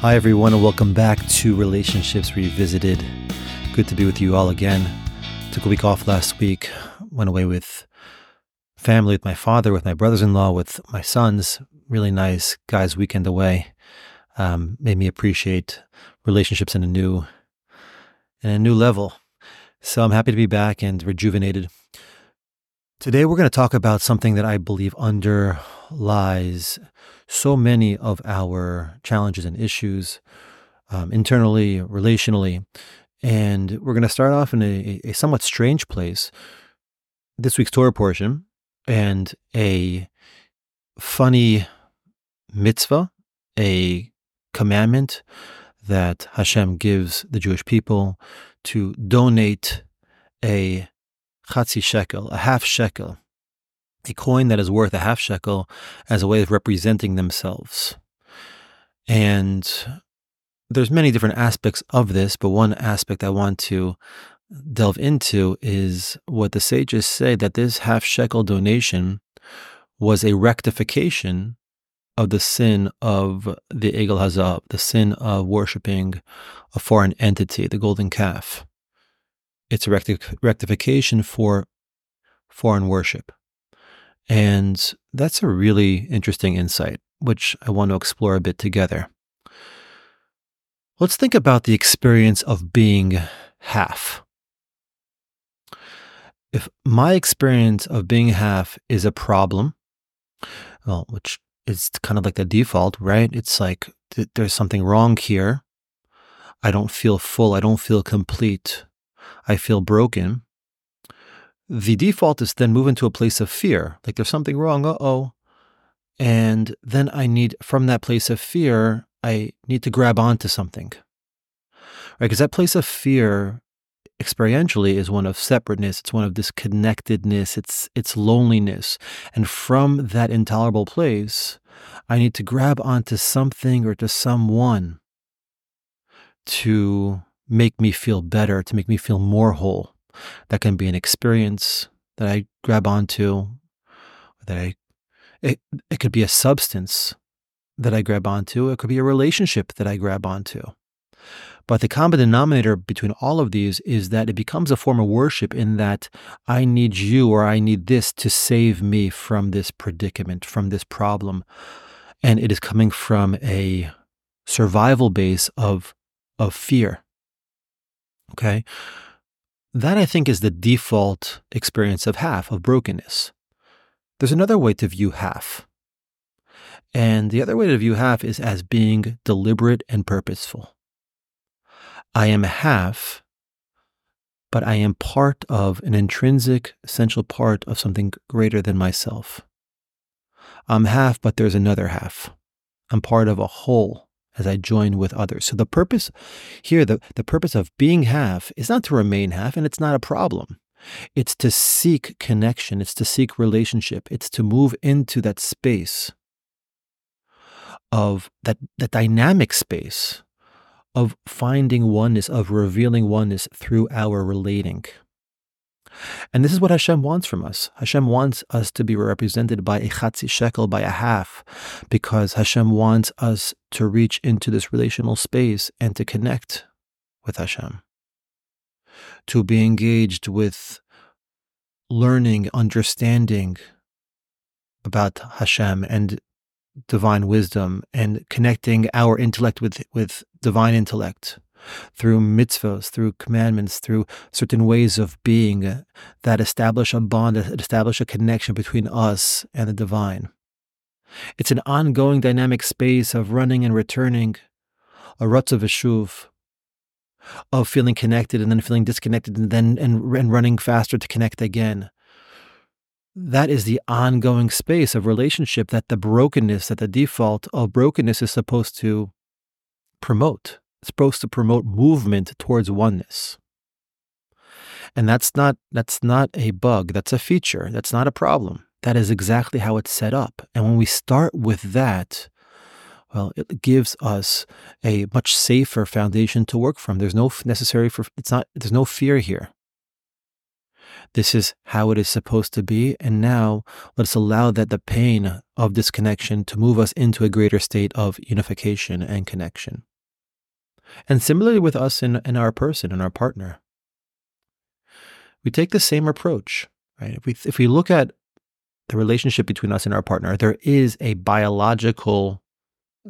Hi, everyone, and welcome back to Relationships Revisited. Good to be with you all again. Took a week off last week, went away with family, with my father, with my brothers in law, with my sons. Really nice guys' weekend away. Um, made me appreciate relationships in a new, in a new level. So I'm happy to be back and rejuvenated. Today, we're going to talk about something that I believe underlies so many of our challenges and issues um, internally, relationally. And we're going to start off in a, a somewhat strange place. This week's Torah portion and a funny mitzvah, a commandment that Hashem gives the Jewish people to donate a chatzi shekel, a half shekel, a coin that is worth a half shekel as a way of representing themselves. And there's many different aspects of this, but one aspect I want to delve into is what the sages say that this half shekel donation was a rectification of the sin of the Egel Hazahav, the sin of worshiping a foreign entity, the golden calf. It's a recti- rectification for foreign worship. And that's a really interesting insight, which I want to explore a bit together. Let's think about the experience of being half. If my experience of being half is a problem, well, which is kind of like the default, right? It's like th- there's something wrong here. I don't feel full. I don't feel complete. I feel broken the default is then move into a place of fear, like there's something wrong, uh oh. And then I need, from that place of fear, I need to grab onto something. Right? Because that place of fear experientially is one of separateness, it's one of disconnectedness, it's it's loneliness. And from that intolerable place, I need to grab onto something or to someone to make me feel better, to make me feel more whole. That can be an experience that I grab onto, that I, it, it could be a substance that I grab onto. It could be a relationship that I grab onto. But the common denominator between all of these is that it becomes a form of worship in that I need you or I need this to save me from this predicament, from this problem. And it is coming from a survival base of, of fear. Okay. That, I think, is the default experience of half, of brokenness. There's another way to view half. And the other way to view half is as being deliberate and purposeful. I am half, but I am part of an intrinsic, essential part of something greater than myself. I'm half, but there's another half. I'm part of a whole as I join with others. So the purpose here, the, the purpose of being half is not to remain half, and it's not a problem. It's to seek connection, it's to seek relationship, it's to move into that space of that, that dynamic space of finding oneness, of revealing oneness through our relating. And this is what Hashem wants from us. Hashem wants us to be represented by a chatzi shekel, by a half, because Hashem wants us to reach into this relational space and to connect with Hashem, to be engaged with learning, understanding about Hashem and divine wisdom and connecting our intellect with, with divine intellect through mitzvahs, through commandments, through certain ways of being that establish a bond, that establish a connection between us and the divine. It's an ongoing dynamic space of running and returning, a ratzo v'shov, of feeling connected and then feeling disconnected and then and, and running faster to connect again. That is the ongoing space of relationship that the brokenness, that the default of brokenness is supposed to promote supposed to promote movement towards oneness. And that's not that's not a bug, that's a feature. That's not a problem. That is exactly how it's set up. And when we start with that, well, it gives us a much safer foundation to work from. There's no necessary for it's not there's no fear here. This is how it is supposed to be. And now let's allow that the pain of disconnection to move us into a greater state of unification and connection. And similarly with us and, and our person and our partner, we take the same approach, right? If we, if we look at the relationship between us and our partner, there is a biological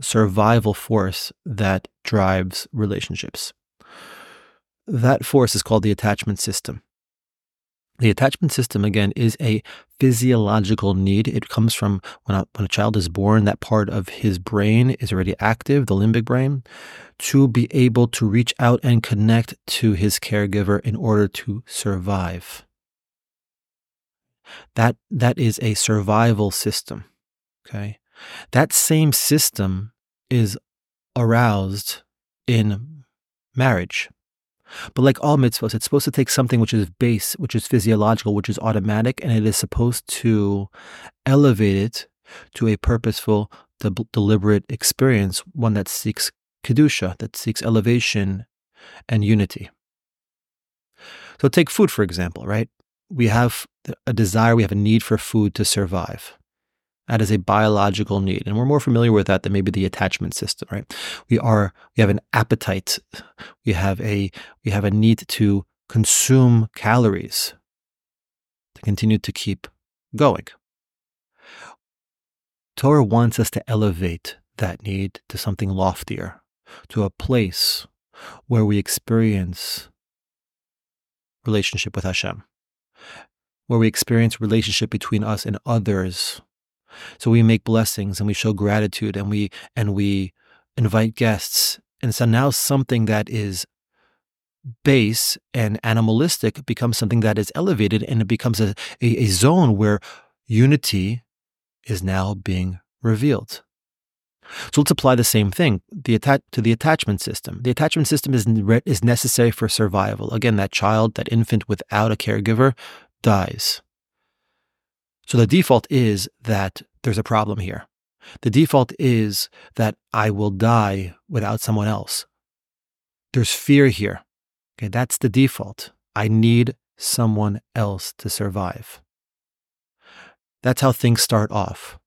survival force that drives relationships. That force is called the attachment system. The attachment system, again, is a physiological need. It comes from when a, when a child is born, that part of his brain is already active, the limbic brain, to be able to reach out and connect to his caregiver in order to survive. That, that is a survival system. Okay. That same system is aroused in marriage. But like all mitzvahs, it's supposed to take something which is base, which is physiological, which is automatic, and it is supposed to elevate it to a purposeful, de- deliberate experience, one that seeks kedusha, that seeks elevation and unity. So take food, for example, right? We have a desire, we have a need for food to survive. That is a biological need. And we're more familiar with that than maybe the attachment system, right? We are, we have an appetite. We have a, we have a need to consume calories to continue to keep going. Torah wants us to elevate that need to something loftier, to a place where we experience relationship with Hashem, where we experience relationship between us and others so we make blessings and we show gratitude and we and we invite guests. And so now something that is base and animalistic becomes something that is elevated and it becomes a, a, a zone where unity is now being revealed. So let's apply the same thing the atta- to the attachment system. The attachment system is, is necessary for survival. Again, that child, that infant without a caregiver dies. So the default is that there's a problem here. The default is that I will die without someone else. There's fear here. Okay, that's the default. I need someone else to survive. That's how things start off.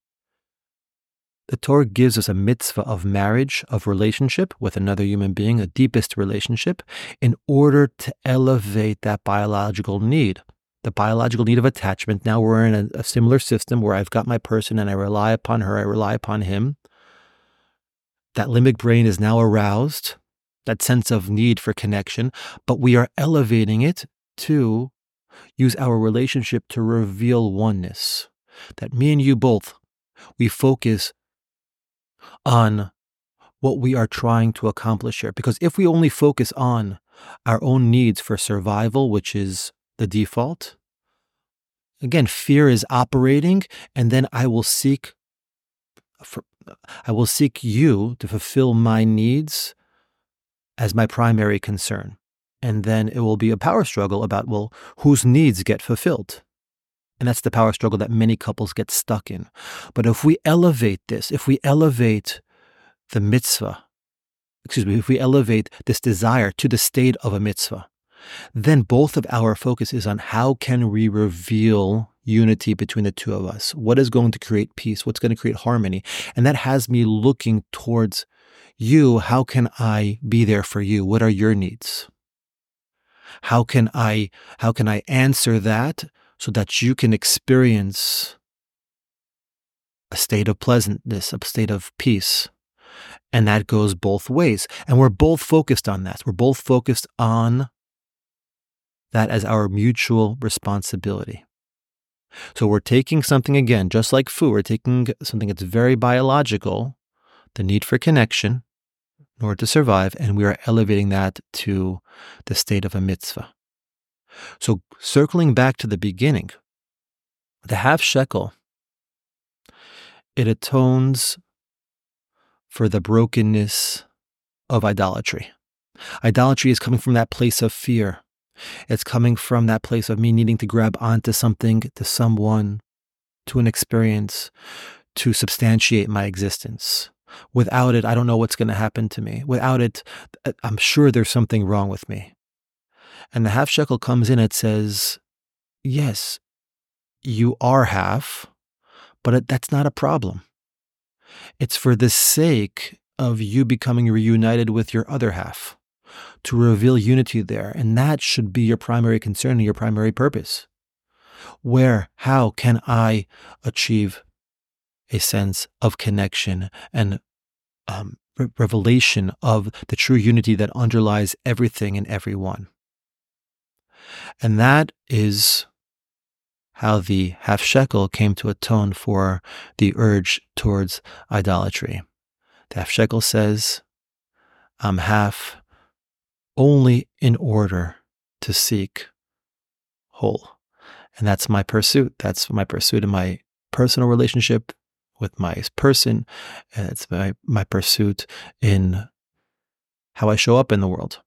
The Torah gives us a mitzvah of marriage, of relationship with another human being, a deepest relationship, in order to elevate that biological need the biological need of attachment. Now we're in a, a, similar system where I've got my person and I rely upon her, I rely upon him. That limbic brain is now aroused, that sense of need for connection, but we are elevating it to use our relationship to reveal oneness. That me and you both, we focus on what we are trying to accomplish here. Because if we only focus on our own needs for survival, which is the default. Again, fear is operating, and then I will seek for, I will seek you to fulfill my needs as my primary concern. And then it will be a power struggle about, well, whose needs get fulfilled? And that's the power struggle that many couples get stuck in. But if we elevate this, if we elevate the mitzvah, excuse me, if we elevate this desire to the state of a mitzvah, then both of our focus is on how can we reveal unity between the two of us? What is going to create peace? What's going to create harmony? And that has me looking towards you. How can I be there for you? What are your needs? How can I how can I answer that so that you can experience a state of pleasantness, a state of peace? And that goes both ways. And we're both focused on that. We're both focused on that as our mutual responsibility. So we're taking something again, just like food, we're taking something that's very biological, the need for connection in order to survive, and we are elevating that to the state of a mitzvah. So circling back to the beginning, the half shekel, it atones for the brokenness of idolatry. Idolatry is coming from that place of fear, it's coming from that place of me needing to grab onto something, to someone, to an experience to substantiate my existence. Without it, I don't know what's going to happen to me. Without it, uh, I'm sure there's something wrong with me. And the half shekel comes in, it says, Yes, you are half, but that's not a problem. It's for the sake of you becoming reunited with your other half, to reveal unity there. And that should be your primary concern and your primary purpose. Where, how can I achieve a sense of connection and um, re- revelation of the true unity that underlies everything and everyone? And that is how the half shekel came to atone for the urge towards idolatry. The half shekel says, I'm half only in order to seek whole. And that's my pursuit. That's my pursuit in my personal relationship with my person. And it's my, my pursuit in how I show up in the world.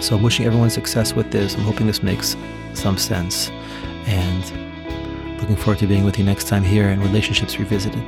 So I'm wishing everyone success with this. I'm hoping this makes some sense. And looking forward to being with you next time here in Relationships Revisited.